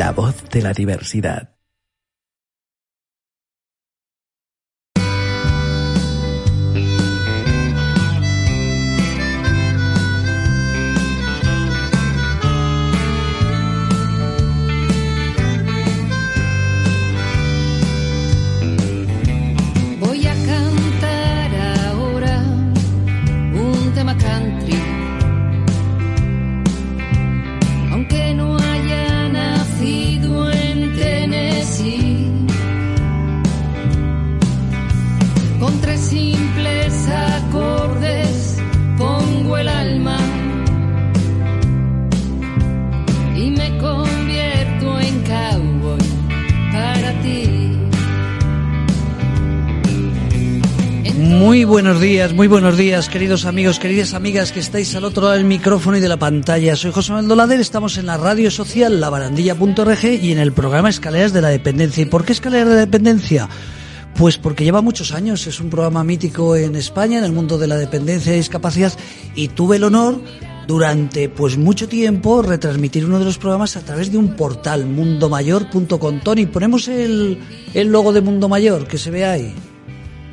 La voz de la diversidad. Muy buenos días, muy buenos días, queridos amigos, queridas amigas que estáis al otro lado del micrófono y de la pantalla. Soy José Manuel Dolader, estamos en la radio social labarandilla.org y en el programa Escaleras de la Dependencia. ¿Y por qué Escaleras de la Dependencia? Pues porque lleva muchos años, es un programa mítico en España, en el mundo de la dependencia y discapacidad, y tuve el honor durante pues mucho tiempo retransmitir uno de los programas a través de un portal, mundomayor.com. Tony, ponemos el, el logo de Mundo Mayor, que se ve ahí.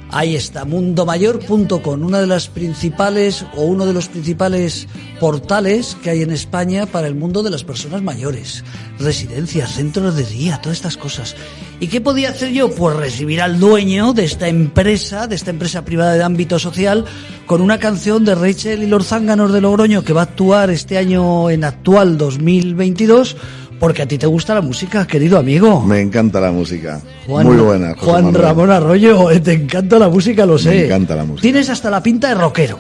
Ahí está, mundomayor.com, una de las principales o uno de los principales portales que hay en España para el mundo de las personas mayores. Residencias, centros de día, todas estas cosas. ¿Y qué podía hacer yo? Pues recibir al dueño de esta empresa, de esta empresa privada de ámbito social, con una canción de Rachel y los Zánganos de Logroño que va a actuar este año en actual 2022. Porque a ti te gusta la música, querido amigo. Me encanta la música. Juan, Muy buena. José Juan Manuel. Ramón Arroyo, eh, te encanta la música, lo sé. Me encanta la música. Tienes hasta la pinta de rockero.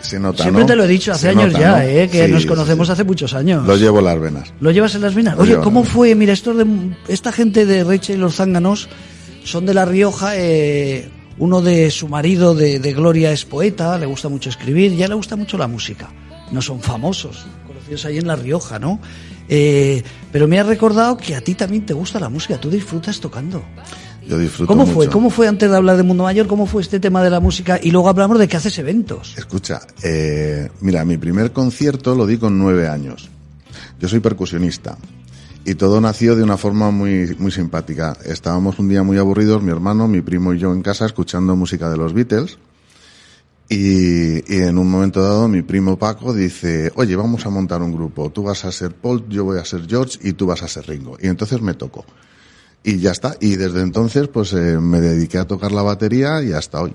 Se nota, Siempre ¿no? te lo he dicho hace Se años nota, ya, ¿no? eh, que Sí, nos conocemos sí. hace muchos años. Lo llevo en las venas. ¿Lo llevas en las venas? Lo Oye, ¿cómo fue? Mira, estos de, esta gente de Rachel y los Zánganos son de La Rioja. eh, uno de su marido de, de Gloria es poeta, le gusta mucho escribir, ya le gusta mucho la música. No son famosos, conocidos ahí en La Rioja, ¿no? Eh, pero me ha recordado que a ti también te gusta la música, tú disfrutas tocando. Yo disfruto ¿Cómo fue? ¿Cómo fue antes de hablar de Mundo Mayor? ¿Cómo fue este tema de la música? Y luego hablamos de que haces eventos. Escucha, eh, mira, mi primer concierto lo di con nueve años. Yo soy percusionista. Y todo nació de una forma muy, muy simpática. Estábamos un día muy aburridos, mi hermano, mi primo y yo en casa, escuchando música de los Beatles. Y, y en un momento dado mi primo Paco dice, oye, vamos a montar un grupo. Tú vas a ser Paul, yo voy a ser George y tú vas a ser Ringo. Y entonces me tocó. Y ya está. Y desde entonces pues eh, me dediqué a tocar la batería y hasta hoy.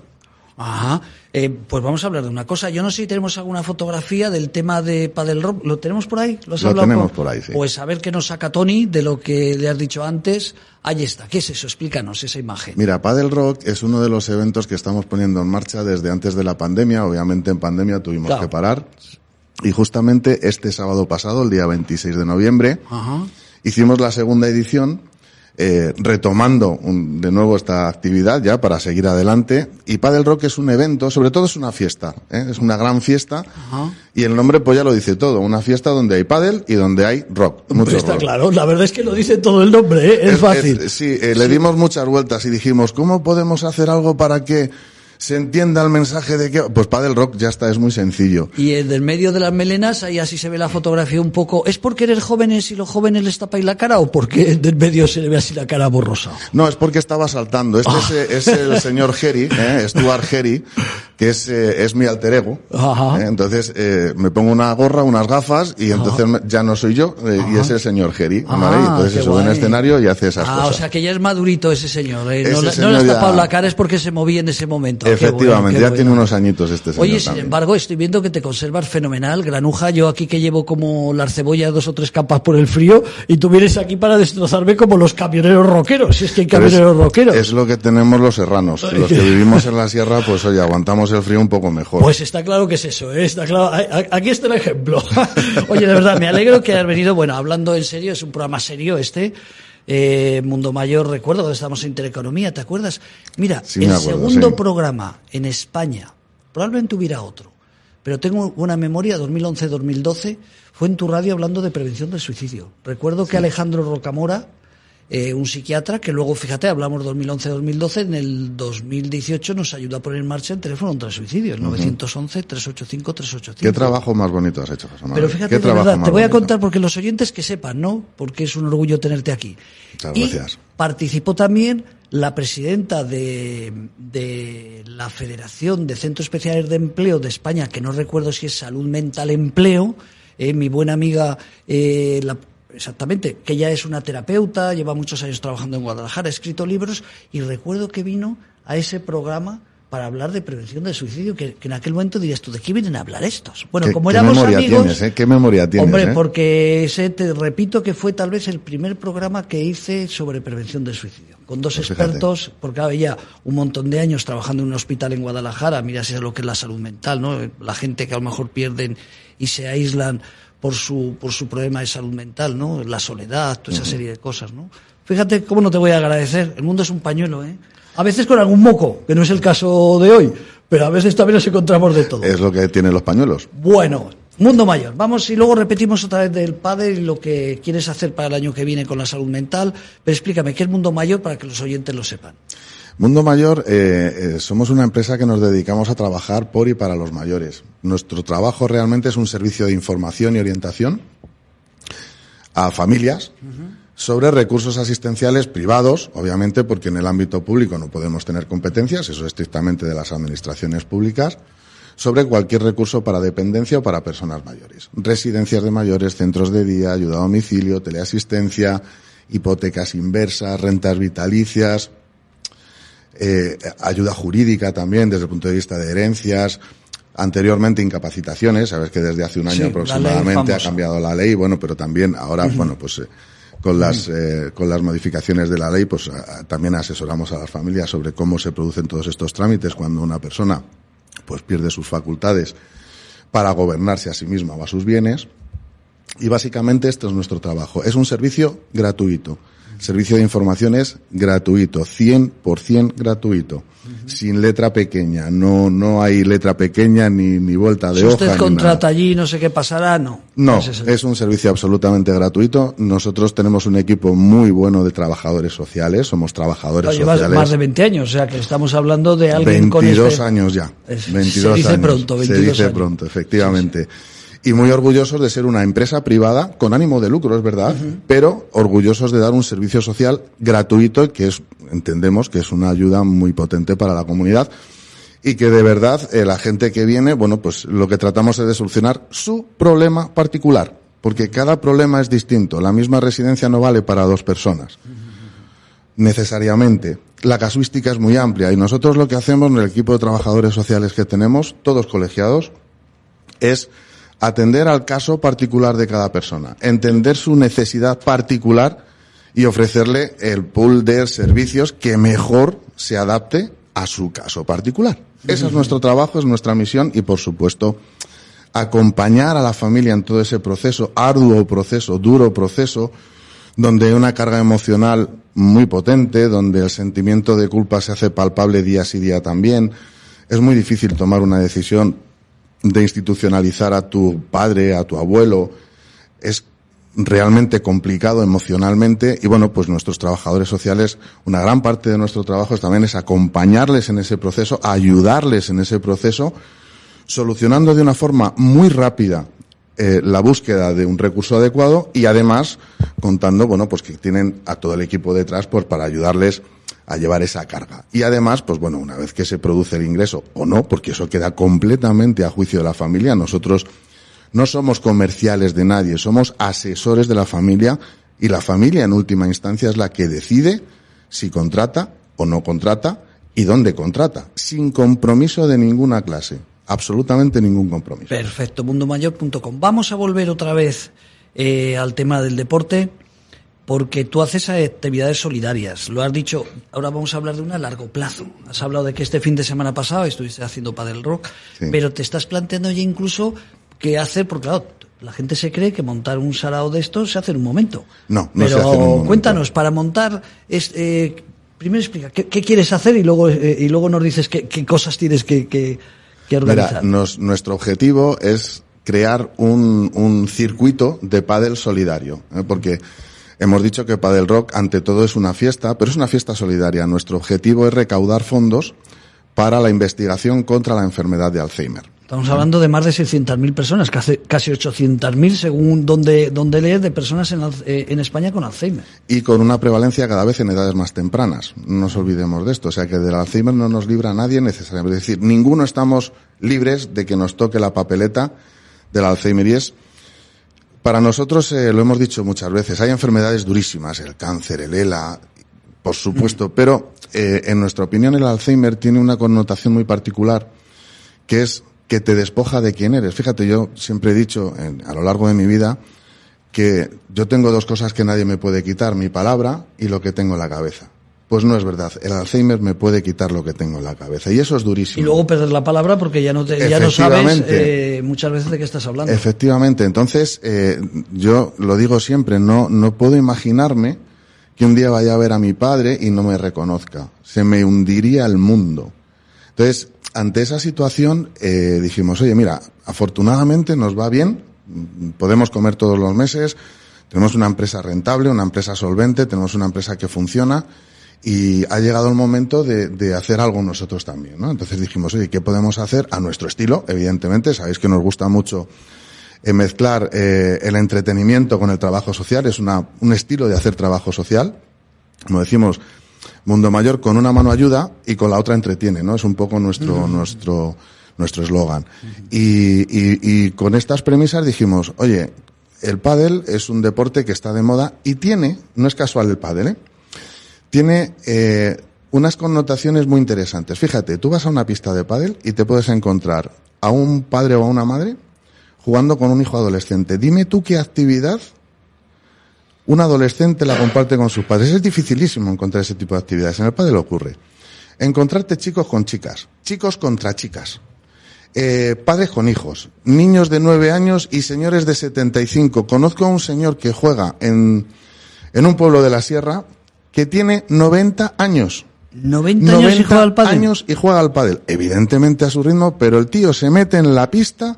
Ajá. Eh, pues vamos a hablar de una cosa. Yo no sé si tenemos alguna fotografía del tema de Padel Rock. ¿Lo tenemos por ahí? has Lo hablado tenemos por ahí, sí. Pues a ver qué nos saca Tony de lo que le has dicho antes. Ahí está. ¿Qué es eso? Explícanos esa imagen. Mira, Padel Rock es uno de los eventos que estamos poniendo en marcha desde antes de la pandemia. Obviamente en pandemia tuvimos Claro. que parar. Y justamente este sábado pasado, el día 26 de noviembre, Ajá. hicimos la segunda edición, eh, retomando un- de nuevo esta actividad ya para seguir adelante. Y Padel Rock es un evento, sobre todo es una fiesta, ¿eh? es una gran fiesta. Ajá. Y el nombre pues ya lo dice todo, una fiesta donde hay pádel y donde hay rock. Mucho Pues está rock. claro. La verdad es que lo dice todo el nombre. ¿eh? Es, fácil. es- sí, eh, le dimos muchas vueltas y dijimos, ¿cómo podemos hacer algo para que se entienda el mensaje de que... Pues Padel Rock ya está, es muy sencillo. Y en el medio de las melenas, ahí así se ve la fotografía un poco. ¿Es porque eres jóvenes y los jóvenes les tapáis la cara o porque del medio se le ve así la cara borrosa? No, es porque estaba saltando. Este es, eh, es el señor Jerry, eh, Stuart Jerry, que es, eh, es mi alter ego. Ajá. Eh, Entonces, eh, me pongo una gorra, unas gafas y entonces me- ya no soy yo eh, y Ajá. es el señor Geri. Ah, ¿vale? Y entonces se sube en guay. escenario y hace esas Ah, cosas. o sea que ya es madurito ese señor. ¿eh? No, Ese le- no señor le has ya- tapado la cara, es porque se movía en ese momento. Efectivamente, bueno, ya tiene unos añitos este señor Oye, sin también. embargo, estoy viendo que te conservas fenomenal, granuja. Yo aquí que llevo como las cebollas dos o tres capas por el frío y tú vienes aquí para destrozarme como los camioneros rockeros. Si es que hay es- camioneros rockeros. Es lo que tenemos los serranos. Los que vivimos en la sierra, pues oye, aguantamos el frío un poco mejor. Pues está claro que es eso, ¿eh? está claro. Aquí está el ejemplo. Oye, de verdad, me alegro que hayas venido. Bueno, hablando en serio, es un programa serio este. Eh, Mundo Mayor, recuerdo que estábamos en Intereconomía, ¿te acuerdas? Mira, Sí, el acuerdo, segundo sí. programa en España, probablemente hubiera otro, pero tengo una memoria, 2011-2012, fue en tu radio hablando de prevención del suicidio. Recuerdo que Alejandro Rocamora, eh, un psiquiatra, que luego, fíjate, hablamos 2011-2012, en el 2018 nos ayudó a poner en marcha el teléfono contra el suicidio, el 911-385-385. ¿Qué trabajo más bonito has hecho, José Manuel? Pero fíjate, ¿Qué de trabajo verdad, más te voy a contar porque los oyentes que sepan, ¿no? Porque es un orgullo tenerte aquí. Muchas y gracias. participó también la presidenta de, de la Federación de Centros Especiales de Empleo de España, que no recuerdo si es Salud Mental Empleo, eh, mi buena amiga, eh, la- exactamente, que ella es una terapeuta, lleva muchos años trabajando en Guadalajara, ha escrito libros, y recuerdo que vino a ese programa para hablar de prevención del suicidio, que, que en aquel momento dirías tú, ¿de qué vienen a hablar estos? Bueno, ¿Qué- como qué éramos memoria amigos... tienes, eh? ¿Qué memoria tienes, Hombre, eh? porque ese, te repito que fue tal vez el primer programa que hice sobre prevención del suicidio. Con dos Pues fíjate. expertos, porque había un montón de años trabajando en un hospital en Guadalajara, mira si es lo que es la salud mental, ¿no? La gente que a lo mejor pierden y se aíslan por su, por su problema de salud mental, ¿no? La soledad, toda esa serie de cosas, ¿no? Fíjate cómo no te voy a agradecer. El mundo es un pañuelo, ¿eh? A veces con algún moco, que no es el caso de hoy, pero a veces también nos encontramos de todo. Es lo que tienen los pañuelos. Bueno, mundo mayor. Vamos y luego repetimos otra vez del padre y lo que quieres hacer para el año que viene con la salud mental. Pero explícame, ¿qué es mundo mayor para que los oyentes lo sepan? Mundo Mayor, eh, eh, somos una empresa que nos dedicamos a trabajar por y para los mayores. Nuestro trabajo realmente es un servicio de información y orientación a familias sobre recursos asistenciales privados, obviamente porque en el ámbito público no podemos tener competencias, eso es estrictamente de las administraciones públicas, sobre cualquier recurso para dependencia o para personas mayores. Residencias de mayores, centros de día, ayuda a domicilio, teleasistencia, hipotecas inversas, rentas vitalicias, eh, ayuda jurídica también desde el punto de vista de herencias, anteriormente incapacitaciones, sabes que desde hace un año Sí, aproximadamente ha cambiado la ley, bueno, pero también ahora, bueno, pues eh, con las eh, con las modificaciones de la ley, pues a- también asesoramos a las familias sobre cómo se producen todos estos trámites cuando una persona pues pierde sus facultades para gobernarse a sí misma o a sus bienes. Y básicamente este es nuestro trabajo. Es un servicio gratuito. Servicio de información es gratuito, 100% gratuito, sin letra pequeña. No, no hay letra pequeña ni, ni vuelta de Si hoja. usted contrata allí, no sé qué pasará, no. No, es un servicio absolutamente gratuito. Nosotros tenemos un equipo muy bueno de trabajadores sociales. Somos trabajadores Llevas sociales. más de 20 años, o sea que estamos hablando de alguien con 22 este- años ya. Es- se 22 dice años. pronto, 22 Se dice años. pronto, efectivamente. Y muy orgullosos de ser una empresa privada con ánimo de lucro, es verdad, pero orgullosos de dar un servicio social gratuito que es, entendemos que es una ayuda muy potente para la comunidad y que de verdad eh, la gente que viene, bueno, pues lo que tratamos es de solucionar su problema particular, porque cada problema es distinto. La misma residencia no vale para dos personas necesariamente. La casuística es muy amplia y nosotros lo que hacemos en el equipo de trabajadores sociales que tenemos, todos colegiados, es atender al caso particular de cada persona, entender su necesidad particular y ofrecerle el pool de servicios que mejor se adapte a su caso particular. Ese es nuestro trabajo, es nuestra misión y, por supuesto, acompañar a la familia en todo ese proceso, arduo proceso, duro proceso, donde hay una carga emocional muy potente, donde el sentimiento de culpa se hace palpable día sí día también. Es muy difícil tomar una decisión de institucionalizar a tu padre, a tu abuelo. Es realmente complicado emocionalmente y bueno, pues nuestros trabajadores sociales, una gran parte de nuestro trabajo también es acompañarles en ese proceso, ayudarles en ese proceso, solucionando de una forma muy rápida eh, la búsqueda de un recurso adecuado y además contando, bueno, pues que tienen a todo el equipo detrás pues para ayudarles a llevar esa carga. Y además, pues bueno, una vez que se produce el ingreso o no, porque eso queda completamente a juicio de la familia, nosotros no somos comerciales de nadie, somos asesores de la familia y la familia en última instancia es la que decide si contrata o no contrata y dónde contrata, sin compromiso de ninguna clase, absolutamente ningún compromiso. Perfecto, mundomayor.com. Vamos a volver otra vez eh, al tema del deporte, porque tú haces actividades solidarias, lo has dicho, ahora vamos a hablar de una a largo plazo. Has hablado de que este fin de semana pasado estuviste haciendo padel rock, Sí. pero te estás planteando ya incluso qué hacer, porque claro, la gente se cree que montar un sarao de estos se hace en un momento. No, no se pero hace en un momento. cuéntanos, para montar, es, eh, primero explica, ¿qué, qué quieres hacer? Y luego, eh, y luego nos dices qué, qué cosas tienes que, que, que organizar. Mira, nos- nuestro objetivo es crear un, un circuito de pádel solidario, ¿eh? porque hemos dicho que Padel Rock ante todo es una fiesta, pero es una fiesta solidaria. Nuestro objetivo es recaudar fondos para la investigación contra la enfermedad de Alzheimer. Estamos hablando de más de 600.000 personas, casi, casi 800.000 según donde, donde lees de personas en, eh, en España con Alzheimer. y con una prevalencia cada vez en edades más tempranas. No nos olvidemos de esto. O sea que del Alzheimer no nos libra nadie necesariamente. Es decir, ninguno estamos libres de que nos toque la papeleta del Alzheimer. Y es, para nosotros, eh, lo hemos dicho muchas veces, hay enfermedades durísimas, el cáncer, el ELA, por supuesto, pero eh, en nuestra opinión el Alzheimer tiene una connotación muy particular, que es que te despoja de quién eres. Fíjate, yo siempre he dicho en- a lo largo de mi vida, que yo tengo dos cosas que nadie me puede quitar, mi palabra y lo que tengo en la cabeza. Pues no es verdad. El Alzheimer me puede quitar lo que tengo en la cabeza. Y eso es durísimo. Y luego perder la palabra porque ya no, te- ya no sabes eh, muchas veces de qué estás hablando. Efectivamente. Entonces, eh, yo lo digo siempre, no, no puedo imaginarme que un día vaya a ver a mi padre y no me reconozca. Se me hundiría el mundo. Entonces, ante esa situación, eh, dijimos, oye, mira, afortunadamente nos va bien, podemos comer todos los meses, tenemos una empresa rentable, una empresa solvente, tenemos una empresa que funciona y ha llegado el momento de, de hacer algo nosotros también, ¿no? Entonces dijimos, oye, ¿qué podemos hacer a nuestro estilo? Evidentemente, sabéis que nos gusta mucho eh, mezclar eh, el entretenimiento con el trabajo social, es una, un estilo de hacer trabajo social. Como decimos, Mundo Mayor con una mano ayuda y con la otra entretiene, ¿no? Es un poco nuestro, nuestro, nuestro eslogan. y, y, y con estas premisas dijimos, oye, el pádel es un deporte que está de moda y tiene, no es casual el pádel, ¿eh? Tiene, eh, unas connotaciones muy interesantes. Fíjate, tú vas a una pista de pádel y te puedes encontrar a un padre o a una madre jugando con un hijo adolescente. Dime tú qué actividad un adolescente la comparte con sus padres. Es dificilísimo encontrar ese tipo de actividades. En el padre ocurre. Encontrarte chicos con chicas, chicos contra chicas, eh, padres con hijos, niños de nueve años y señores de 75. Conozco a un señor que juega en, en un pueblo de la sierra que tiene 90 años. 90 años y juega al pádel. años y juega al pádel. Evidentemente a su ritmo, pero el tío se mete en la pista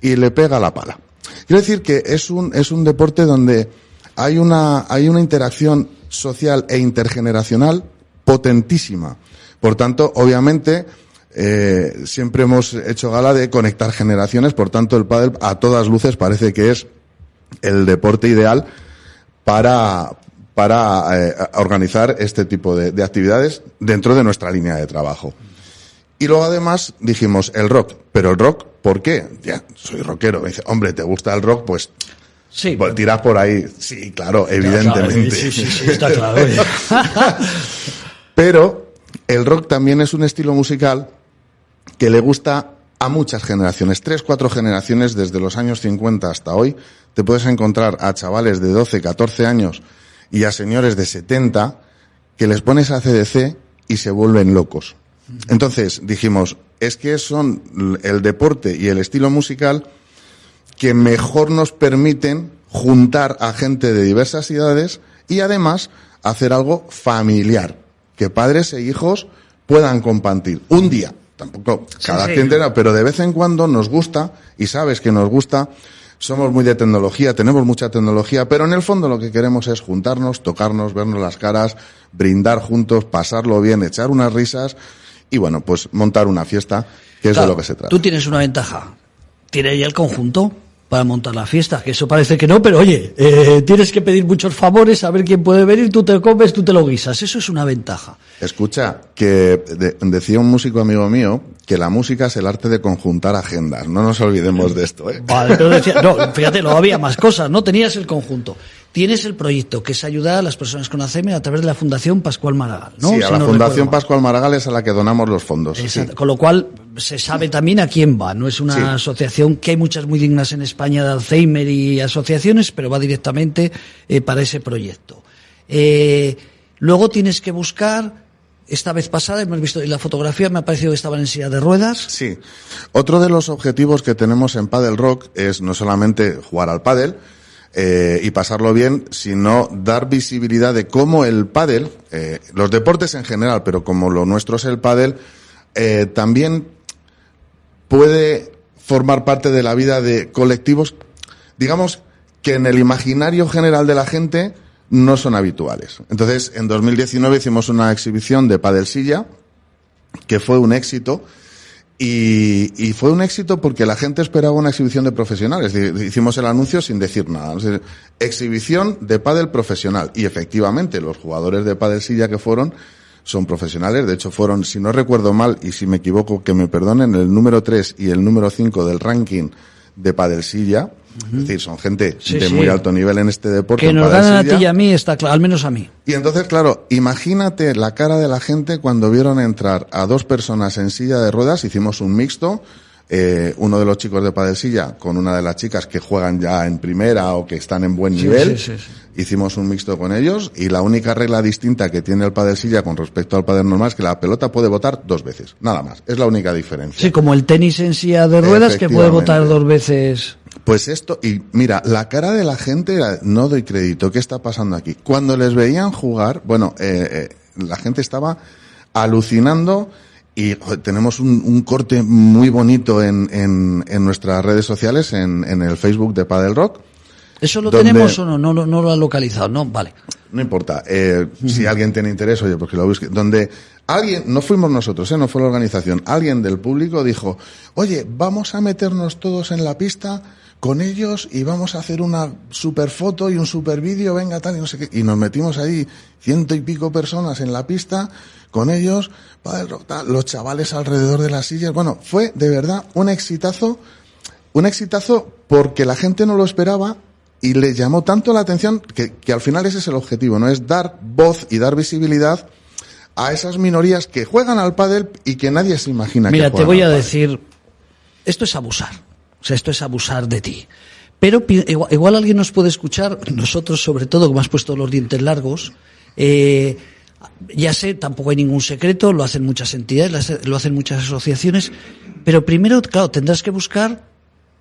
y le pega la pala. Quiero decir que es un, es un deporte donde hay una, hay una interacción social e intergeneracional potentísima. Por tanto, obviamente, eh, siempre hemos hecho gala de conectar generaciones, por tanto, el pádel a todas luces parece que es el deporte ideal para, para eh, organizar este tipo de, de actividades dentro de nuestra línea de trabajo. Y luego además dijimos el rock, pero el rock, ¿por qué? Ya, soy rockero. Me dice, hombre, ¿te gusta el rock? Pues, Sí, pues tiras por ahí. Sí, claro, evidentemente. Sí, sí, sí, está claro. Pero el rock también es un estilo musical que le gusta a muchas generaciones, tres, cuatro generaciones desde los años 50 hasta hoy. Te puedes encontrar a chavales de 12, 14 años y a señores de 70 que les pones a CDC y se vuelven locos. Entonces dijimos, es que son el deporte y el estilo musical que mejor nos permiten juntar a gente de diversas edades y además hacer algo familiar, que padres e hijos puedan compartir un día, tampoco cada sí. quien tenga, pero de vez en cuando nos gusta y sabes que nos gusta. Somos muy de tecnología, tenemos mucha tecnología, pero en el fondo lo que queremos es juntarnos, tocarnos, vernos las caras, brindar juntos, pasarlo bien, echar unas risas y bueno, pues montar una fiesta, que es Claro, de lo que se trata. Tú tienes una ventaja. Tiene ya el conjunto. Para montar la fiesta. Que eso parece que no, pero oye, eh, tienes que pedir muchos favores, a ver quién puede venir, tú te comes, tú te lo guisas. Eso es una ventaja. Escucha, que de- decía un músico amigo mío que la música es el arte de conjuntar agendas. No nos olvidemos de esto, ¿eh? Vale, pero decía- no, fíjate, no había más cosas, no tenías el conjunto. Tienes el proyecto, que es ayudar a las personas con Alzheimer a través de la Fundación Pascual Maragall, ¿no? sí, Si a la no Fundación. Pascual Maragall es a la que donamos los fondos. sí. Exacto. Con lo cual, se sabe también a quién va. No es una Sí. asociación que hay muchas muy dignas en España de Alzheimer y asociaciones, pero va directamente eh, para ese proyecto. Eh, luego tienes que buscar, esta vez pasada, hemos visto en la fotografía, me ha parecido que estaban en silla de ruedas. Sí. Otro de los objetivos que tenemos en Paddle Rock es no solamente jugar al pádel eh, y pasarlo bien, sino dar visibilidad de cómo el pádel, eh, los deportes en general, pero como lo nuestro es el pádel, eh, también puede formar parte de la vida de colectivos, digamos, que en el imaginario general de la gente no son habituales. Entonces, en 2019 hicimos una exhibición de Padel Silla, que fue un éxito, y, fue un éxito porque la gente esperaba una exhibición de profesionales. Hicimos el anuncio sin decir nada. Exhibición de pádel profesional. Y efectivamente, los jugadores de pádel silla que fueron son profesionales. De hecho, fueron, si no recuerdo mal, y si me equivoco, que me perdonen, el número 3 y el número 5 del ranking de pádel silla. Es decir, son gente Sí, de sí. muy alto nivel en este deporte. Que nos ganan a ti y a mí, está claro, al menos a mí. Y entonces, claro, imagínate la cara de la gente cuando vieron entrar a dos personas en silla de ruedas. Hicimos un mixto. eh, uno de los chicos de Padelsilla con una de las chicas que juegan ya en primera o que están en buen Sí, nivel. sí, sí, sí. Hicimos un mixto con ellos y la única regla distinta que tiene el Padelsilla con respecto al Padel normal es que la pelota puede botar dos veces. Nada más. Es la única diferencia. Sí, como el tenis en silla de ruedas que puede votar dos veces. Pues esto, y mira, la cara de la gente, no doy crédito, ¿qué está pasando aquí? Cuando les veían jugar, bueno, eh, eh, la gente estaba alucinando y tenemos un, un corte muy bonito en, en, en nuestras redes sociales, en, en el Facebook de Padel Rock. ¿Eso lo tenemos o no? No, lo- no lo ha localizado, ¿no? Vale. No importa, eh, si alguien tiene interés, oye, pues que lo busque. Donde alguien, no fuimos nosotros, eh, no fue la organización, alguien del público dijo, oye, vamos a meternos todos en la pista con ellos y vamos a hacer una super foto y un super vídeo, venga tal y no sé qué. Y nos metimos ahí ciento y pico personas en la pista con ellos, tal, los chavales alrededor de las sillas. Bueno, fue de verdad un exitazo un exitazo porque la gente no lo esperaba y le llamó tanto la atención que, que al final ese es el objetivo, ¿no? Es dar voz y dar visibilidad a esas minorías que juegan al pádel y que nadie se imagina que Mira, te juegan voy a pádel. decir, esto es abusar. O sea, esto es abusar de ti. Pero igual, igual alguien nos puede escuchar, nosotros sobre todo, que me has puesto los dientes largos, eh, ya sé, tampoco hay ningún secreto, lo hacen muchas entidades, lo hacen muchas asociaciones, pero primero, claro, tendrás que buscar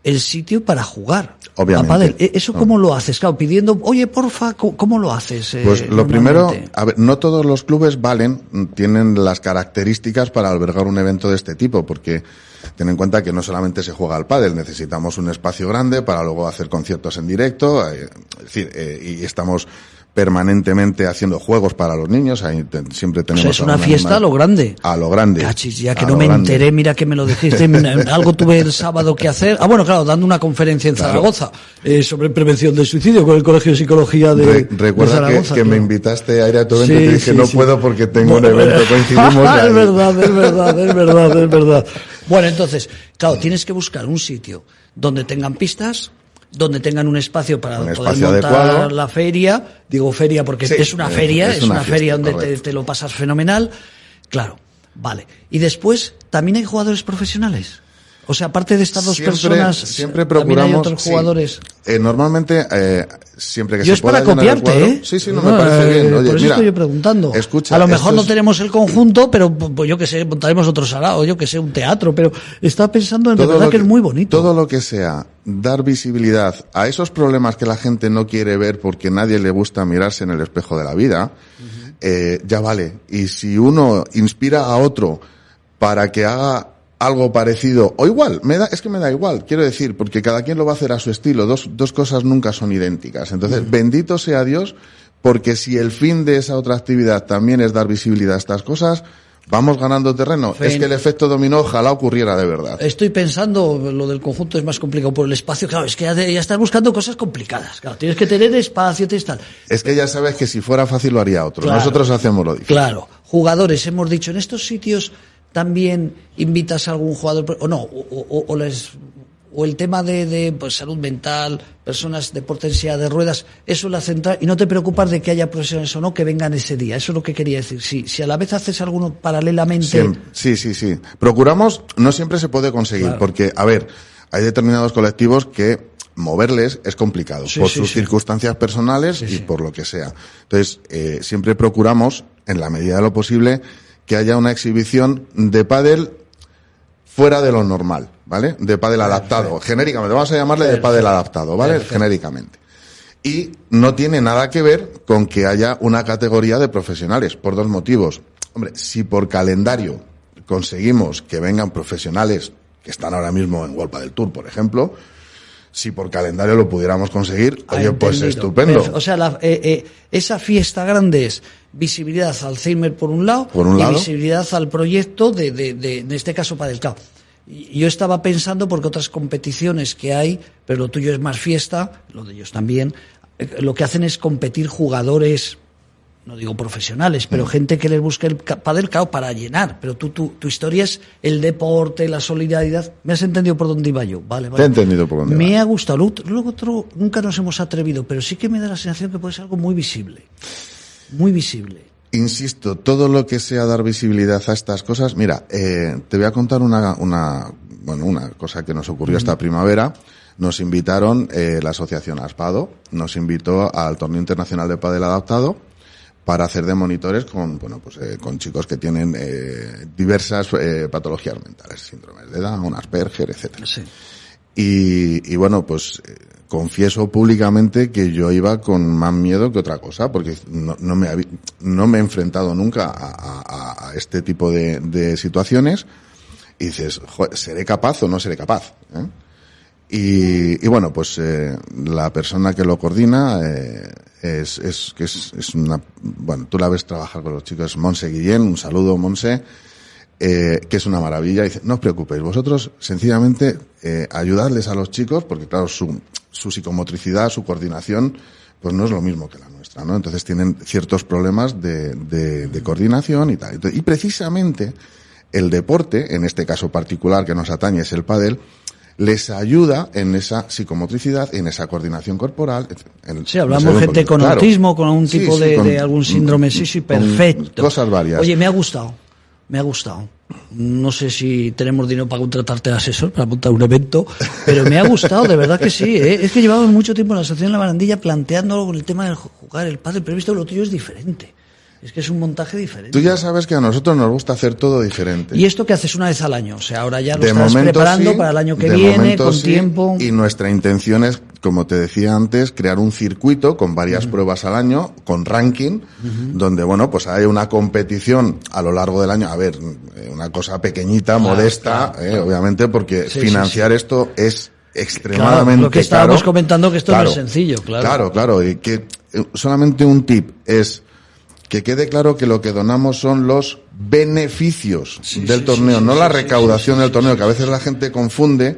el sitio para jugar. Obviamente. A pádel. E- ¿Eso cómo lo haces? Claro, pidiendo, oye, porfa, ¿cómo, lo haces? eh, Pues lo primero, a ver, no todos los clubes valen, tienen las características para albergar un evento de este tipo, porque ten en cuenta que no solamente se juega al pádel, necesitamos un espacio grande para luego hacer conciertos en directo, eh, es decir, eh, y estamos permanentemente haciendo juegos para los niños, ahí te- siempre O tenemos sea, es una fiesta a lo grande. a lo grande. Cachis, ya que no me grande. enteré, mira que me lo dijiste. Algo tuve el sábado que hacer. Ah, bueno, claro, dando una conferencia en Claro. Zaragoza eh, sobre prevención del suicidio con el Colegio de Psicología de, Re- de recuerda que, que me invitaste a ir a tu evento y Sí, te dije sí, no sí. puedo porque tengo un evento, coincidimos. es ahí. verdad, es verdad, es verdad, es verdad. Bueno, entonces, claro, tienes que buscar un sitio donde tengan pistas, donde tengan un espacio para Un poder espacio montar adecuado. la feria. Digo feria porque Sí, es una feria, es es, una una, fiesta, feria donde te lo pasas fenomenal. Claro, vale. Y después, ¿también hay jugadores profesionales? O sea, aparte de estas dos siempre, personas, siempre también hay procuramos otros sí. jugadores. Eh, copiarte eh, siempre que Yo se es para pueda copiarte, cuadro. ¿eh? Sí, sí, no, me parece Eh, bien. Oye, por eso mira, estoy yo preguntando. Escucha, a lo mejor no es- tenemos el conjunto, pero pues yo que sé, montaremos otro salado, yo que sé, un teatro, pero estaba pensando en de verdad que, es muy bonito. Todo lo que sea dar visibilidad a esos problemas que la gente no quiere ver porque nadie le gusta mirarse en el espejo de la vida, eh, ya vale. Y si uno inspira a otro para que haga algo parecido o igual, me da, es que me da igual, quiero decir, porque cada quien lo va a hacer a su estilo, dos, dos cosas nunca son idénticas. Entonces, bendito sea Dios, porque si el fin de esa otra actividad también es dar visibilidad a estas cosas, Vamos ganando terreno. Fen- Es que el efecto dominó ojalá ocurriera de verdad. Estoy pensando, lo del conjunto es más complicado por el espacio. Claro, es que ya, estás buscando cosas complicadas. Claro, tienes que tener espacio, tienes tal. Es que ya sabes que si fuera fácil lo haría otro. Claro. Nosotros hacemos lo difícil. Claro, jugadores, hemos dicho, en estos sitios también invitas a algún jugador, o no, o, o- o les, o el tema de, de, pues, salud mental, personas de potencia de ruedas, eso es la central, y no te preocupas de que haya profesionales o no que vengan ese día, eso es lo que quería decir. Si, si a la vez haces alguno paralelamente, Siem- Sí, sí, sí. Procuramos, no siempre se puede conseguir, Claro. porque, a ver, hay determinados colectivos que moverles es complicado, Sí, por sí, sus sí. circunstancias personales y por lo que sea. Entonces, eh, siempre procuramos, en la medida de lo posible, que haya una exhibición de pádel fuera de lo normal, ¿vale? De pádel adaptado, genéricamente, vamos a llamarle de pádel adaptado, ¿vale? Genéricamente. Y no tiene nada que ver con que haya una categoría de profesionales, por dos motivos. Hombre, si por calendario conseguimos que vengan profesionales que están ahora mismo en World del Tour, por ejemplo, si por calendario lo pudiéramos conseguir, Ah, oye, pues estupendo. O sea, la- eh, eh, esa fiesta grande es visibilidad al Alzheimer por un lado, Por un y lado. visibilidad al proyecto de, de, de- en este caso para el CAO. Yo estaba pensando porque otras competiciones que hay, pero lo tuyo es más fiesta, lo de ellos también, eh, lo que hacen es competir jugadores, no digo profesionales, Mm. pero gente que les busque el ca- padel cao para llenar. Pero tú, tu, tu historia es el deporte, la solidaridad. ¿Me has entendido por dónde iba yo? Vale, vale. Te he entendido por dónde Me ha gustado. Luego otro, nunca nos hemos atrevido, pero sí que me da la sensación que puede ser algo muy visible. Muy visible. Insisto, todo lo que sea dar visibilidad a estas cosas, mira, eh, te voy a contar una, una, bueno, una cosa que nos ocurrió esta primavera. Nos invitaron eh, la asociación Aspado, nos invitó al torneo internacional de pádel adaptado para hacer de monitores con, bueno, pues eh, con chicos que tienen eh, diversas eh, patologías mentales, síndromes de Down, Asperger, etcétera. Sí. Y, y bueno, pues eh, confieso públicamente que yo iba con más miedo que otra cosa, porque no, no me, no me he enfrentado nunca a, a- a este tipo de, de situaciones. Y dices, "Joder, ¿seré capaz o no seré capaz? ¿eh? Y, y bueno, pues eh, la persona que lo coordina eh, es, es, es, es una, bueno, tú la ves trabajar con los chicos, Monse Guillén, un saludo Monse, eh, que es una maravilla. Dice, no os preocupéis, vosotros sencillamente eh, ayudarles a los chicos, porque claro, su, su psicomotricidad, su coordinación, pues no es lo mismo que la nuestra, ¿no? Entonces tienen ciertos problemas de, de, de coordinación y tal. Y precisamente el deporte, en este caso particular que nos atañe es el pádel, les ayuda en esa psicomotricidad, en esa coordinación corporal. en- Sí, hablamos no sé, gente con claro. autismo, con algún tipo sí, de, con- de algún síndrome. Sí, sí, perfecto. Cosas varias. Oye, me ha gustado. Me ha gustado. No sé si tenemos dinero para contratarte de asesor para montar un evento, pero me ha gustado, de verdad que sí. ¿eh? Es que llevamos mucho tiempo en la asociación La Barandilla planteando el tema de jugar el padre, pero he visto que lo tuyo es diferente. Es que es un montaje diferente. Tú ya sabes que a nosotros nos gusta hacer todo diferente. ¿Y esto que haces una vez al año? O sea, ahora ya lo de estás preparando sí, para el año que viene, con sí, tiempo. Y nuestra intención es, como te decía antes, crear un circuito con varias pruebas al año, con ranking, donde, bueno, pues hay una competición a lo largo del año. A ver, eh, una cosa pequeñita, modesta, eh, obviamente, porque Sí, financiar esto es extremadamente Claro, lo que estábamos caro. comentando que esto no es sencillo, claro. Claro, claro, y que eh, solamente un tip es que quede claro que lo que donamos son los beneficios del sí, torneo, sí, no la recaudación del torneo, que a veces la gente confunde,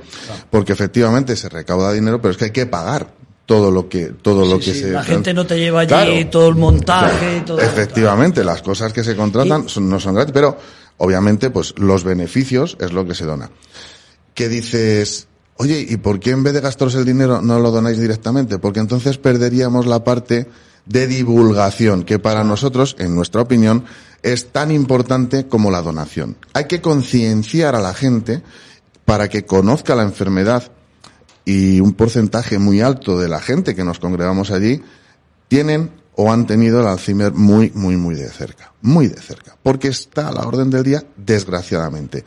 porque efectivamente se recauda dinero, pero es que hay que pagar todo lo que todo lo que sí, se la gente no te lleva allí Claro. todo el montaje, todo efectivamente las cosas que se contratan son- no son gratis pero obviamente pues los beneficios es lo que se dona. Que dices oye y por qué en vez de gastaros el dinero no lo donáis directamente porque entonces perderíamos la parte de divulgación que para nosotros en nuestra opinión es tan importante como la donación hay que concienciar a la gente para que conozca la enfermedad y un porcentaje muy alto de la gente que nos congregamos allí tienen o han tenido el Alzheimer muy, muy, muy de cerca. Muy de cerca. Porque está a la orden del día, desgraciadamente.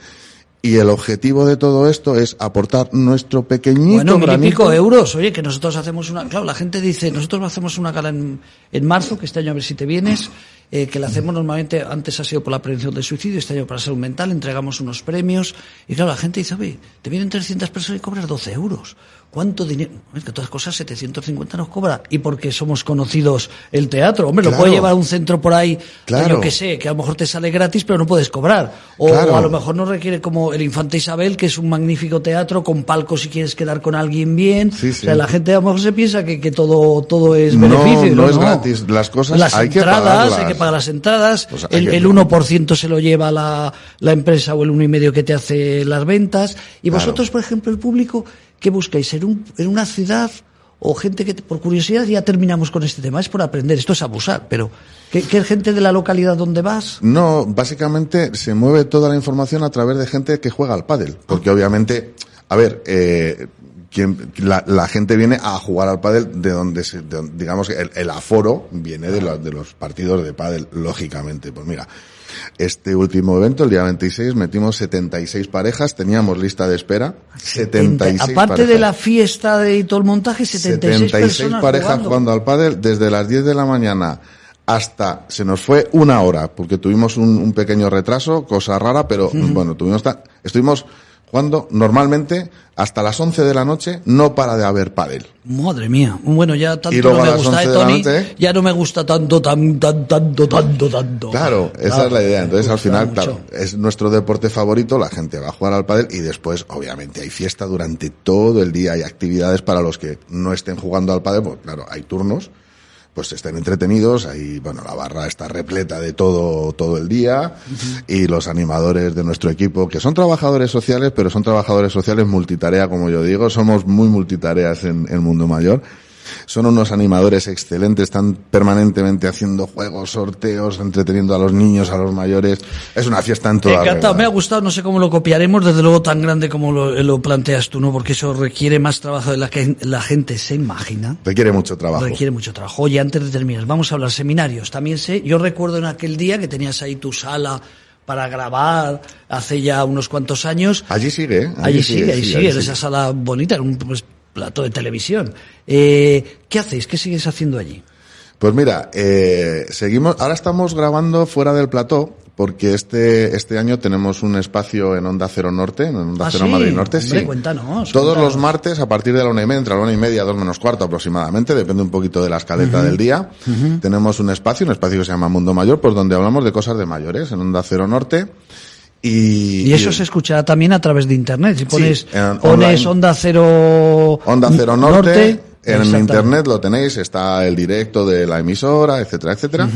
Y el objetivo de todo esto es aportar nuestro pequeñito Bueno, mil y pico euros. Oye, que nosotros hacemos una. Claro, la gente dice, nosotros hacemos una gala en, en marzo, que este año a ver si te vienes, eh, que la hacemos normalmente, antes ha sido por la prevención del suicidio, este año para salud mental, entregamos unos premios. Y claro, la gente dice, oye, te vienen 300 personas y cobras 12 euros. ¿Cuánto dinero? Es que todas cosas 750 nos cobra. Y porque somos conocidos el teatro. Hombre, lo puede llevar a un centro por ahí, Claro. yo que sé, que a lo mejor te sale gratis, pero no puedes cobrar. O Claro. a lo mejor no requiere como el Infante Isabel, que es un magnífico teatro con palcos si quieres quedar con alguien bien. Sí, O sí. sea, la gente a lo mejor se piensa que, que todo, todo es No, beneficio. y no es gratis. Las cosas las hay que entradas, pagarlas. hay que pagar las entradas. Pues el, que- el 1% se lo lleva la, la empresa o el 1,5% que te hace las ventas. Y vosotros, por ejemplo, el público, ¿qué buscáis? ¿En, un, en una ciudad o gente que, por curiosidad, ya terminamos con este tema? Es por aprender, esto es abusar, pero ¿qué, qué gente de la localidad donde vas? No, básicamente se mueve toda la información a través de gente que juega al pádel, porque obviamente, a ver, eh, quien- la, la gente viene a jugar al pádel de donde, se, de digamos, que el, el aforo viene de, los- de los partidos de pádel, lógicamente. Pues mira, este último evento, el día 26, metimos 76 parejas, teníamos lista de espera, 76 Aparte parejas. de la fiesta de y todo el montaje, 76, 76 personas parejas jugando. jugando. al pádel desde las 10 de la mañana hasta se nos fue una hora porque tuvimos un, un pequeño retraso, cosa rara, pero bueno, tuvimos estuvimos jugando normalmente hasta las 11 de la noche, no para de haber pádel. Madre mía. Bueno, ya tanto Y luego no a me las gusta, 11 eh, de la Tony. noche, Ya no me gusta tanto, tan, tan, tanto, tanto, tanto. Claro, esa Claro, es la idea. Entonces, al final, mucho. claro, es nuestro deporte favorito, la gente va a jugar al pádel y después, obviamente, hay fiesta durante todo el día, hay actividades para los que no estén jugando al pádel, pues claro, hay turnos, pues estén entretenidos, ahí, bueno, la barra está repleta de todo, todo el día, y los animadores de nuestro equipo, que son trabajadores sociales, pero son trabajadores sociales multitarea, como yo digo, somos muy multitareas en el mundo mayor. Son unos animadores excelentes, están permanentemente haciendo juegos, sorteos, entreteniendo a los niños, a los mayores. Es una fiesta en toda Encantado, me ha gustado, no sé cómo lo copiaremos, desde luego tan grande como lo, lo planteas tú, ¿no? Porque eso requiere más trabajo de la que la gente se imagina. Requiere mucho trabajo. Requiere mucho trabajo. Oye, antes de terminar, vamos a hablar seminarios. También sé, yo recuerdo en aquel día que tenías ahí tu sala para grabar hace ya unos cuantos años. Allí sigue, ¿eh? Allí sigue, allí en sigue. esa sala bonita, un plato de televisión. Eh, ¿Qué hacéis? ¿Qué sigues haciendo allí? Pues mira, eh, seguimos, ahora estamos grabando fuera del plató, porque este, este año tenemos un espacio en Onda Cero Norte, en Onda Ah, Cero sí, Madrid Norte, hombre, sí. cuéntanos, Todos cuéntanos. los martes a partir de la una y media, entre la una y media, dos menos cuarto aproximadamente, depende un poquito de la escaleta del día. Tenemos un espacio, un espacio que se llama Mundo Mayor, pues donde hablamos de cosas de mayores, en Onda Cero Norte. Y, Y eso se escuchará también a través de internet. Si pones, en pones online. Onda Cero, Onda Cero Norte, en internet lo tenéis, está el directo de la emisora, etcétera, etcétera.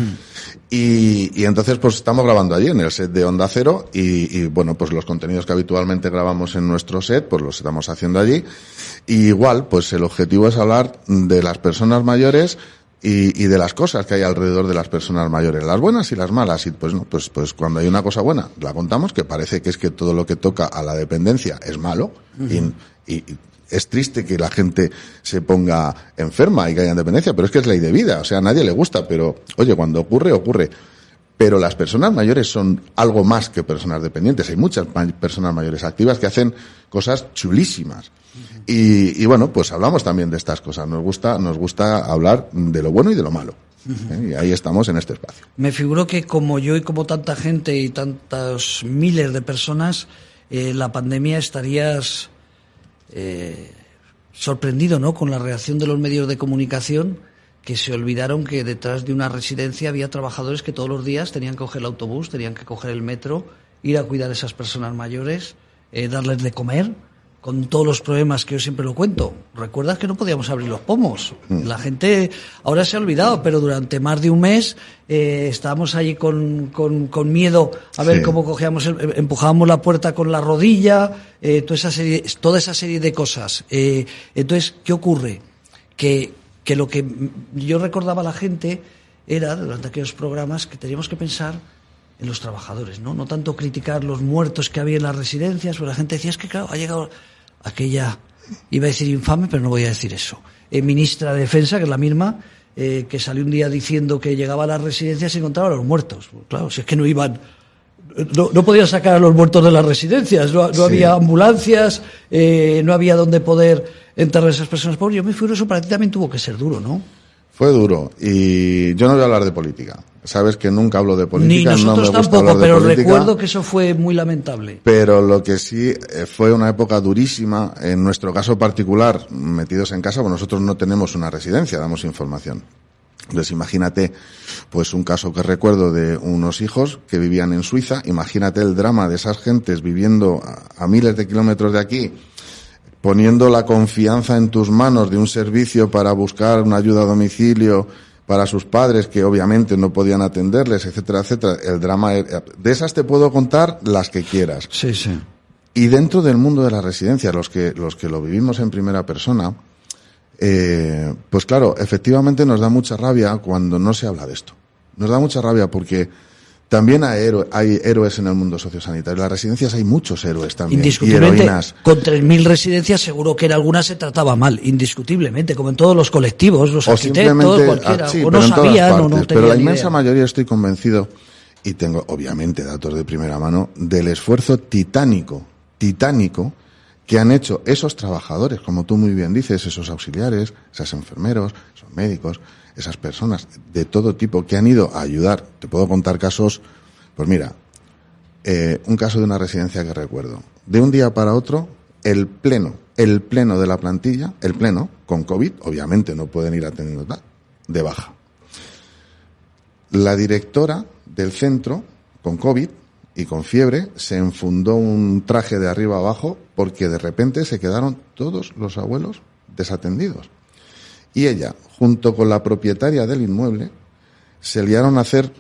y, y entonces pues estamos grabando allí en el set de Onda Cero y, y, bueno, pues los contenidos que habitualmente grabamos en nuestro set, pues los estamos haciendo allí. Y igual, pues el objetivo es hablar de las personas mayores y, y de las cosas que hay alrededor de las personas mayores, las buenas y las malas. Y pues no, pues, pues cuando hay una cosa buena, la contamos, que parece que es que todo lo que toca a la dependencia es malo y, y- y es triste que la gente se ponga enferma y que haya dependencia, pero es que es ley de vida, o sea, a nadie le gusta, pero oye, cuando ocurre, ocurre. Pero las personas mayores son algo más que personas dependientes. Hay muchas personas mayores activas que hacen cosas chulísimas. Y, y bueno, pues hablamos también de estas cosas. Nos gusta, nos gusta hablar de lo bueno y de lo malo. ¿eh? Y ahí estamos en este espacio. Me figuro que como yo y como tanta gente y tantos miles de personas, eh, la pandemia estarías eh, sorprendido, ¿no? Con la reacción de los medios de comunicación que se olvidaron que detrás de una residencia había trabajadores que todos los días tenían que coger el autobús, tenían que coger el metro, ir a cuidar a esas personas mayores, eh, darles de comer, con todos los problemas que yo siempre lo cuento. ¿Recuerdas que no podíamos abrir los pomos? La gente ahora se ha olvidado, pero durante más de un mes eh, estábamos allí con, con, con miedo a ver Sí. cómo cogíamos, el- empujábamos la puerta con la rodilla, eh, toda, esa serie, toda esa serie de cosas. Eh, entonces, ¿qué ocurre? Que, que lo que yo recordaba a la gente era, durante aquellos programas, que teníamos que pensar en los trabajadores, ¿no? No tanto criticar los muertos que había en las residencias, pero la gente decía, es que claro, ha llegado aquella, iba a decir infame, pero no voy a decir eso, eh, ministra de Defensa, que es la misma, eh, que salió un día diciendo que llegaba a las residencias y encontraba a los muertos. Pues Claro, si es que no iban, no, no podían sacar a los muertos de las residencias, no, no Sí. había ambulancias, eh, no había donde poder enterrar a esas personas pobres. Yo me figuro eso para ti también tuvo que ser duro, ¿no? Fue duro y yo no voy a hablar de política. Sabes que nunca hablo de Ni política, no me nosotros gusta tampoco, de pero política. recuerdo que eso fue muy lamentable. Pero lo que sí eh, fue una época durísima, en nuestro caso particular, metidos en casa, pues nosotros no tenemos una residencia, damos información. Entonces imagínate, pues un caso que recuerdo de unos hijos que vivían en Suiza, imagínate el drama de esas gentes viviendo a, a miles de kilómetros de aquí, poniendo la confianza en tus manos de un servicio para buscar una ayuda a domicilio para sus padres que obviamente no podían atenderles, etcétera, etcétera. El drama, era- de esas te puedo contar las que quieras. Sí, sí. Y dentro del mundo de la residencia, los que, los que lo vivimos en primera persona, eh, pues claro, efectivamente nos da mucha rabia cuando no se habla de esto. Nos da mucha rabia porque también hay, héroe- hay héroes en el mundo sociosanitario. En las residencias hay muchos héroes también. Y Indiscutiblemente, heroínas. con 3.000 residencias seguro que en algunas se trataba mal, indiscutiblemente, como en todos los colectivos, los o arquitectos, simplemente cualquiera, ah, sí, o pero no sabían o no pero la inmensa idea. mayoría estoy convencido y tengo obviamente datos de primera mano del esfuerzo titánico titánico que han hecho esos trabajadores como tú muy bien dices esos auxiliares esos enfermeros esos médicos esas personas de todo tipo que han ido a ayudar te puedo contar casos pues mira eh, un caso de una residencia que recuerdo. De un día para otro, el pleno, el pleno de la plantilla, el pleno, con COVID, obviamente no pueden ir atendiendo tal, de baja. La directora del centro, con COVID y con fiebre, se enfundó un traje de arriba abajo porque de repente se quedaron todos los abuelos desatendidos. Y ella, junto con la propietaria del inmueble, se liaron a hacer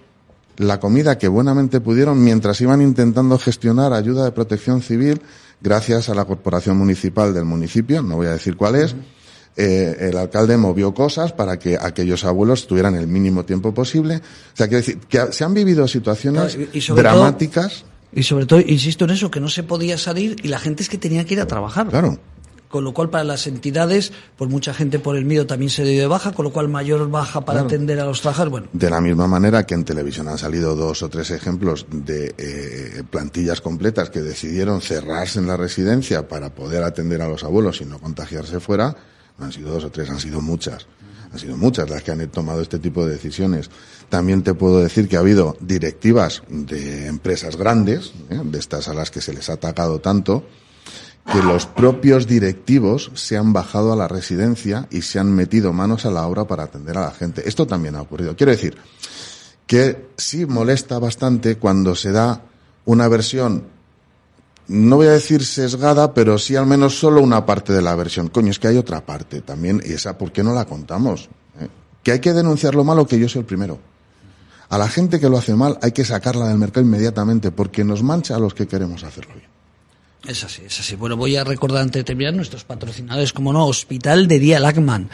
la comida que buenamente pudieron mientras iban intentando gestionar ayuda de protección civil gracias a la corporación municipal del municipio, no voy a decir cuál es. Eh, el alcalde movió cosas para que aquellos abuelos tuvieran el mínimo tiempo posible. O sea, quiero decir, que se han vivido situaciones Claro, y- todo- dramáticas. Y sobre todo, insisto en eso, que no se podía salir y la gente es que tenía que ir a trabajar. Claro. Con lo cual, para las entidades, pues mucha gente por el miedo también se dio de baja, con lo cual mayor baja para Claro. atender a los trabajadores. Bueno, De la misma manera que en televisión han salido dos o tres ejemplos de eh, plantillas completas que decidieron cerrarse en la residencia para poder atender a los abuelos y no contagiarse fuera, no han sido dos o tres, han sido muchas. Han sido muchas las que han tomado este tipo de decisiones. También te puedo decir que ha habido directivas de empresas grandes, ¿eh? de estas a las que se les ha atacado tanto, que los propios directivos se han bajado a la residencia y se han metido manos a la obra para atender a la gente. Esto también ha ocurrido. Quiero decir que sí molesta bastante cuando se da una versión, no voy a decir sesgada, pero sí al menos solo una parte de la versión. Coño, es que hay otra parte también, y esa, ¿por qué no la contamos? ¿Eh? Que hay que denunciar lo malo, que yo soy el primero. A la gente que lo hace mal hay que sacarla del mercado inmediatamente, porque nos mancha a los que queremos hacerlo bien. Es así, es así. Bueno, voy a recordar antes de terminar nuestros patrocinadores, como no, Hospital de Día Lacman.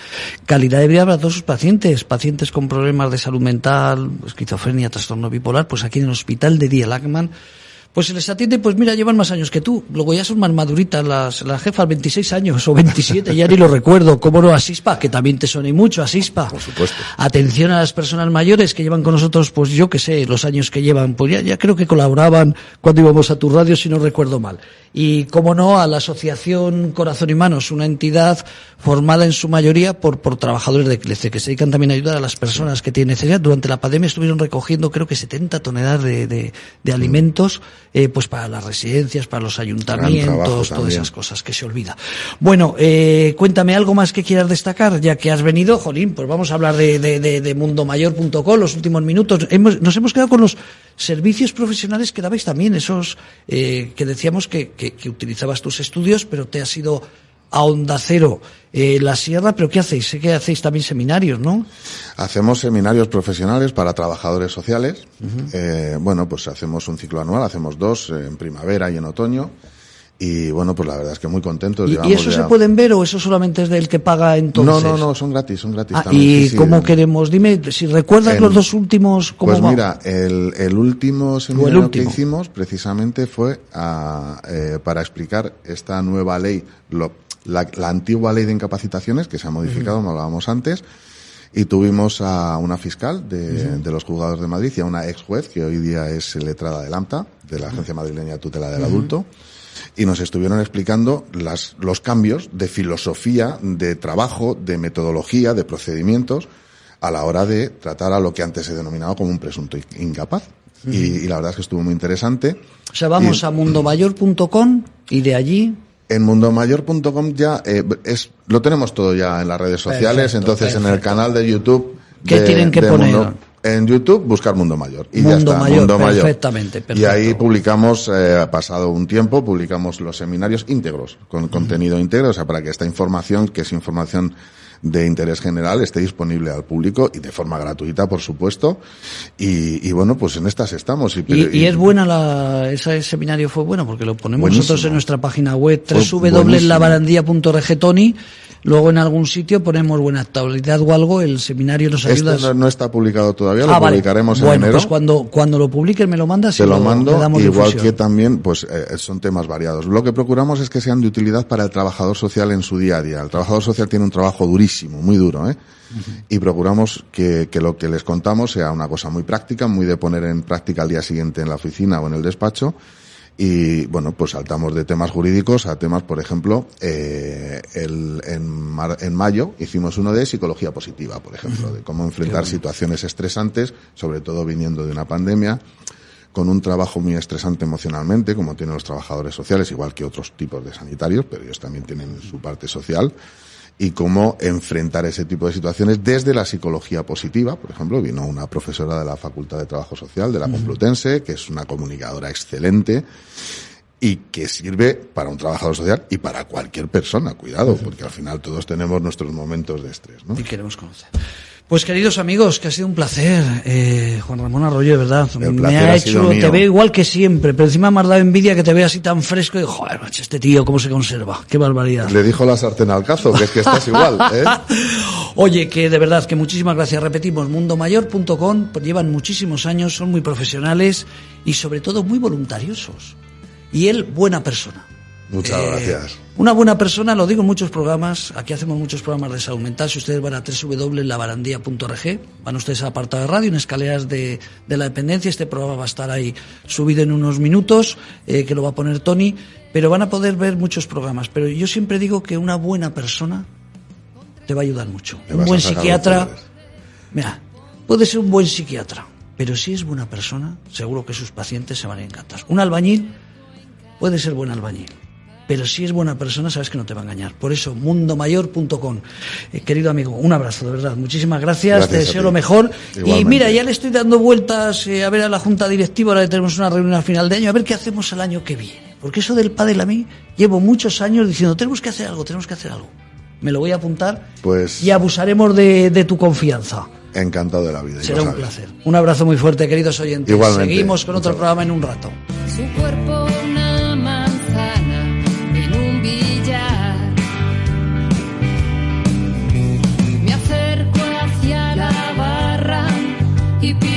Calidad de vida para todos sus pacientes, pacientes con problemas de salud mental, esquizofrenia, trastorno bipolar, pues aquí en el Hospital de Día Lacman, pues se les atiende, pues mira, llevan más años que tú. Luego ya son más maduritas las, las jefas, 26 años o 27, ya ni lo recuerdo. ¿Cómo no? Asispa, que también te suena y mucho, Asispa. Por supuesto. Atención a las personas mayores que llevan con nosotros, pues yo que sé, los años que llevan, pues ya, ya creo que colaboraban cuando íbamos a tu radio, si no recuerdo mal. Y, como no, a la Asociación Corazón y Manos, una entidad formada en su mayoría por, por trabajadores de CLECE, que se dedican también a ayudar a las personas que tienen necesidad. Durante la pandemia estuvieron recogiendo, creo que 70 toneladas de, de, de alimentos, eh, pues para las residencias, para los ayuntamientos, todas esas cosas que se olvida. Bueno, eh, cuéntame algo más que quieras destacar, ya que has venido, Jolín, pues vamos a hablar de, de, de, de mundomayor.com, los últimos minutos. Hemos, nos hemos quedado con los servicios profesionales que dabais también, esos eh, que decíamos que, que, que utilizabas tus estudios, pero te has ido a Onda Cero, eh, la Sierra, pero ¿qué hacéis? Sé que hacéis también seminarios, ¿no? Hacemos seminarios profesionales para trabajadores sociales. Eh, bueno, pues hacemos un ciclo anual, hacemos dos eh, en primavera y en otoño. Y bueno, pues la verdad es que muy contentos. ¿Y, y eso ya- se pueden ver o eso solamente es del que paga entonces? No, no, no, son gratis, son gratis Ah, también. ¿Y sí, sí. cómo queremos? Dime, si recuerdas los dos últimos, ¿cómo Pues va? mira, el, el último seminario último. que hicimos precisamente fue a, eh, para explicar esta nueva ley, lo- la, la antigua ley de incapacitaciones que se ha modificado, como hablábamos antes, y tuvimos a una fiscal de, de los juzgados de Madrid y a una ex juez que hoy día es letrada del AMTA, de la Agencia Madrileña de Tutela del Adulto, y nos estuvieron explicando las, los cambios de filosofía, de trabajo, de metodología, de procedimientos a la hora de tratar a lo que antes se denominaba como un presunto incapaz. y, y la verdad es que estuvo muy interesante. O sea, vamos Y- a mundomayor.com y de allí En mundomayor.com ya eh, es lo tenemos todo ya en las redes sociales, Perfecto, entonces en el canal de YouTube ¿Qué de- tienen que poner? Mundo- en YouTube buscar Mundo Mayor y ya Mundo está, Mayor, Mundo Mayor. perfectamente, Y perfecto. ahí publicamos eh, pasado un tiempo publicamos los seminarios íntegros con contenido íntegro, o sea, para que esta información que es información de interés general esté disponible al público y de forma gratuita, por supuesto. Y, y bueno, pues en estas estamos. Y, Y, y es buena la, ese seminario fue bueno porque lo ponemos Buenísimo. nosotros en nuestra página web Tony. Luego en algún sitio ponemos buena actualidad o algo, el seminario nos Este ayuda. no, no está publicado todavía, lo ah, vale. publicaremos en enero. pues cuando, cuando lo publiquen me lo mandas y lo mando, damos igual difusión. que también, pues eh, son temas variados. Lo que procuramos es que sean de utilidad para el trabajador social en su día a día. El trabajador social tiene un trabajo durísimo, muy duro, ¿eh? Y procuramos que, que lo que les contamos sea una cosa muy práctica, muy de poner en práctica al día siguiente en la oficina o en el despacho. Y bueno, pues saltamos de temas jurídicos a temas, por ejemplo, eh, el, en, mar- en mayo hicimos uno de psicología positiva, por ejemplo, de cómo enfrentar situaciones estresantes, sobre todo viniendo de una pandemia con un trabajo muy estresante emocionalmente, como tienen los trabajadores sociales, igual que otros tipos de sanitarios, pero ellos también tienen su parte social, y cómo enfrentar ese tipo de situaciones desde la psicología positiva. Por ejemplo, vino una profesora de la Facultad de Trabajo Social de la Complutense, que es una comunicadora excelente, y que sirve para un trabajador social y para cualquier persona, cuidado, porque al final todos tenemos nuestros momentos de estrés, ¿no? y queremos conocer. Pues queridos amigos, que ha sido un placer, eh, Juan Ramón Arroyo, de verdad. Me ha ha hecho, te veo igual que siempre, pero encima me has dado envidia que te vea así tan fresco y joder, macho, este tío cómo se conserva, qué barbaridad. Le dijo la sartén al cazo, que es que estás igual, ¿eh? Oye, que de verdad, que muchísimas gracias. Repetimos, mundomayor.com, llevan muchísimos años, son muy profesionales y sobre todo muy voluntariosos. Y él, buena persona. Muchas Eh, gracias. Una buena persona, lo digo en muchos programas, aquí hacemos muchos programas de salud mental, si ustedes van a www.labarandía.org, van ustedes a apartado de radio, en escaleras de, de la dependencia, este programa va a estar ahí subido en unos minutos, eh, que lo va a poner Tony, pero van a poder ver muchos programas. Pero yo siempre digo que una buena persona te va a ayudar mucho. Un buen psiquiatra, mira, puede ser un buen psiquiatra, pero si es buena persona, seguro que sus pacientes se van a encantar. Un albañil puede ser buen albañil, pero si es buena persona, sabes que no te va a engañar. Por eso, mundomayor.com. Eh, querido amigo, un abrazo, de verdad. Muchísimas gracias, Gracias te deseo lo mejor. Y mira, ya le estoy dando vueltas eh, a ver a la Junta Directiva, ahora que tenemos una reunión a final de año, a ver qué hacemos el año que viene. Porque eso del pádel a mí, llevo muchos años diciendo, tenemos que hacer algo, tenemos que hacer algo. Me lo voy a apuntar Pues- y abusaremos de, de tu confianza. Encantado de la vida. Será un sabes. placer. Un abrazo muy fuerte, queridos oyentes. Igualmente. Seguimos con otro programa en un rato. Su cuerpo y pienso